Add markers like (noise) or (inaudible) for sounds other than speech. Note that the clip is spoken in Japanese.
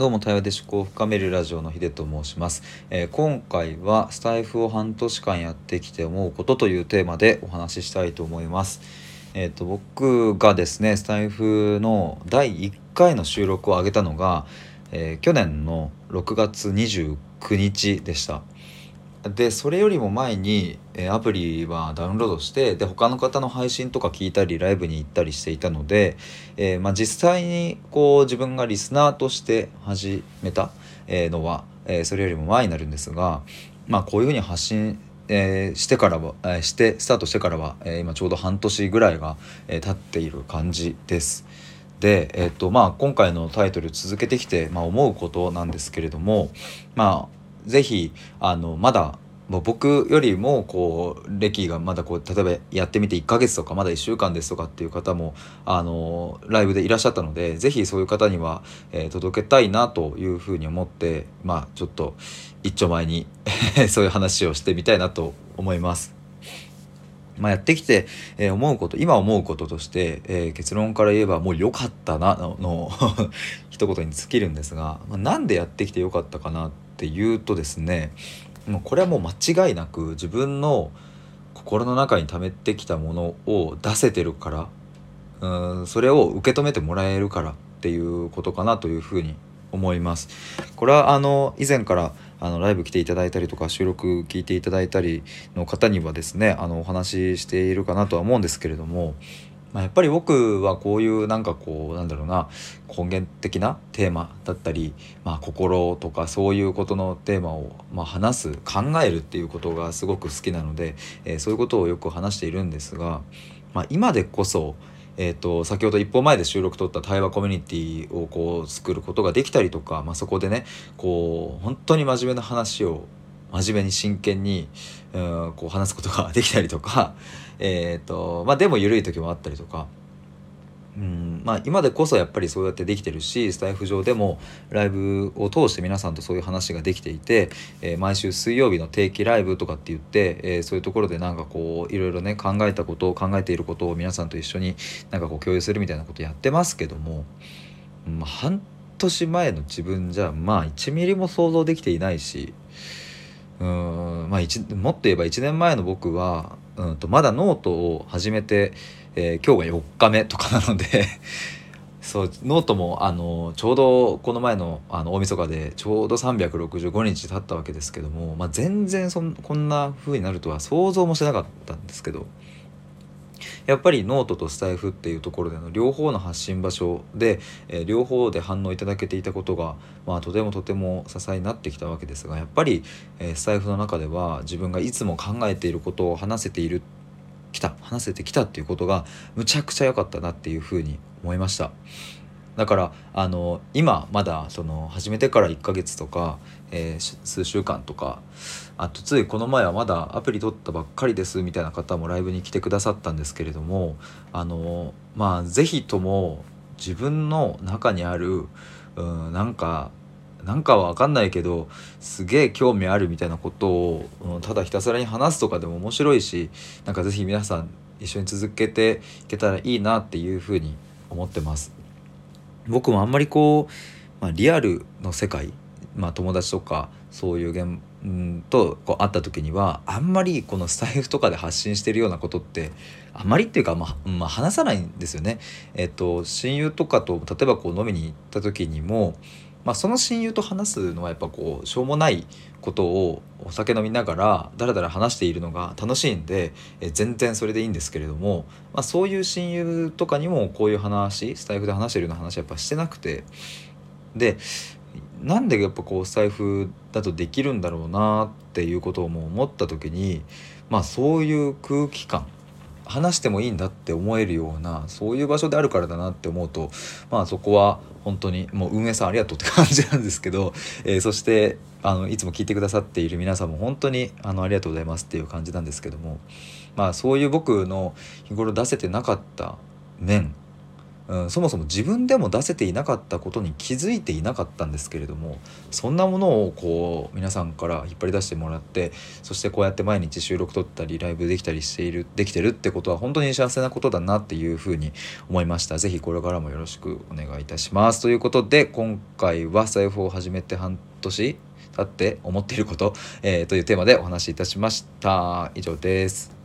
どうも対話で思考を深めるラジオのヒデと申します、えー、今回はスタイフを半年間やってきて思うことというテーマでお話ししたいと思います。えっ、ー、と僕がですねスタイフの第1回の収録を上げたのが、えー、去年の6月29日でした。でそれよりも前に、えアプリはダウンロードしてで他の方の配信とか聞いたりライブに行ったりしていたので、えー、まあ、実際にこう自分がリスナーとして始めたえのは、え、それよりも前になるんですが、まあ、こういうふうに発信えー、してからは、えー、してスタートしてからは、えー、今ちょうど半年ぐらいが、えー、経っている感じです。で、えーとまあ、今回のタイトル続けてきて、まあ、思うことなんですけれどもまあぜひあのまだもう僕よりもこう歴がまだこう例えばやってみて1ヶ月とかまだ1週間ですとかっていう方もあのライブでいらっしゃったのでぜひそういう方には、えー、届けたいなというふうに思ってまあちょっと一丁前に (laughs) そういう話をしてみたいなと思います。まあ、やってきて、え、思うこと今思うこととして、えー、結論から言えばもう良かったなの (laughs) 一言に尽きるんですが、まあ、なんでやってきて良かったかなってっていうとですねもうこれはもう間違いなく自分の心の中に溜めてきたものを出せてるからうんそれを受け止めてもらえるからっていうことかなというふうに思います。これはあの以前からあのライブ来ていただいたりとか収録聞いていただいたりの方にはですねあのお話ししているかなとは思うんですけれども、まあ、やっぱり僕はこういうなんかこうなんだろうな根源的なテーマだったり、まあ、心とかそういうことのテーマを、まあ、話す考えるっていうことがすごく好きなので、えー、そういうことをよく話しているんですが、まあ、今でこそえーと、先ほど一歩前で収録取った対話コミュニティをこう作ることができたりとか、まあ、そこでねこう本当に真面目な話を真面目に真剣にうんこう話すことができたりとか、(laughs) えーとまあ、でも緩い時もあったりとか。うんまあ、今でこそやっぱりそうやってできてるしスタイフ上でもライブを通して皆さんとそういう話ができていて、えー、毎週水曜日の定期ライブとかって言って、えー、そういうところでなんかこういろいろね考えたことを考えていることを皆さんと一緒になんかこう共有するみたいなことやってますけども、まあ、半年前の自分じゃまあ1ミリも想像できていないしうんまあもっと言えば1年前の僕はうんとまだノートを始めてえー、今日が4日目とかなので (laughs) そうノートもあのちょうどこの前のあの大晦日でちょうど365日経ったわけですけども、まあ、全然そんこんな風になるとは想像もしなかったんですけどやっぱりノートとスタエフっていうところでの両方の発信場所で、え、両方で反応いただけていたことが、まあ、とてもとても支えになってきたわけですがやっぱり、え、スタエフの中では自分がいつも考えていることを話せているきた話せてきたっていうことがむちゃくちゃ良かったなっていうふうに思いました。だからあの今まだその始めてから1ヶ月とか、えー、数週間とかあとついこの前はまだアプリ取ったばっかりですみたいな方もライブに来てくださったんですけれどもあのまあ是非とも自分の中にあるうんなんかなんかわかんないけどすげえ興味あるみたいなことを、うん、ただひたすらに話すとかでも面白いしなんか是非皆さん一緒に続けていけたらいいなっていうふうに思ってます。僕もあんまりこう、まあ、リアルの世界、まあ、友達とかそういう現んとこう会った時にはあんまりこのスタイフとかで発信してるようなことってあんまりっていうか、まあ、まあ、話さないんですよね。えっと親友とかと例えばこう飲みに行った時にもまあ、その親友と話すのはやっぱこうしょうもないことをお酒飲みながらだらだら話しているのが楽しいんでえ全然それでいいんですけれども、まあ、そういう親友とかにもこういう話スタイフで話してるような話やっぱしてなくてでなんでやっぱこうスタイフだとできるんだろうなっていうことをもう思った時にまあそういう空気感話してもいいんだって思えるようなそういう場所であるからだなって思うとまあそこは本当にもう運営さんありがとうって感じなんですけど、えー、そしてあのいつも聞いてくださっている皆さんも本当にあのありがとうございますっていう感じなんですけどもまあそういう僕の日頃出せてなかった面うん、そもそも自分でも出せていなかったことに気づいていなかったんですけれどもそんなものをこう皆さんから引っ張り出してもらってそしてこうやって毎日収録撮ったりライブできたりしているできてるってことは本当に幸せなことだなっていうふうに思いました。是非これからもよろしくお願いいたします。ということで今回は財布を始めて半年経って思っていること、えー、というテーマでお話しいたしました。以上です。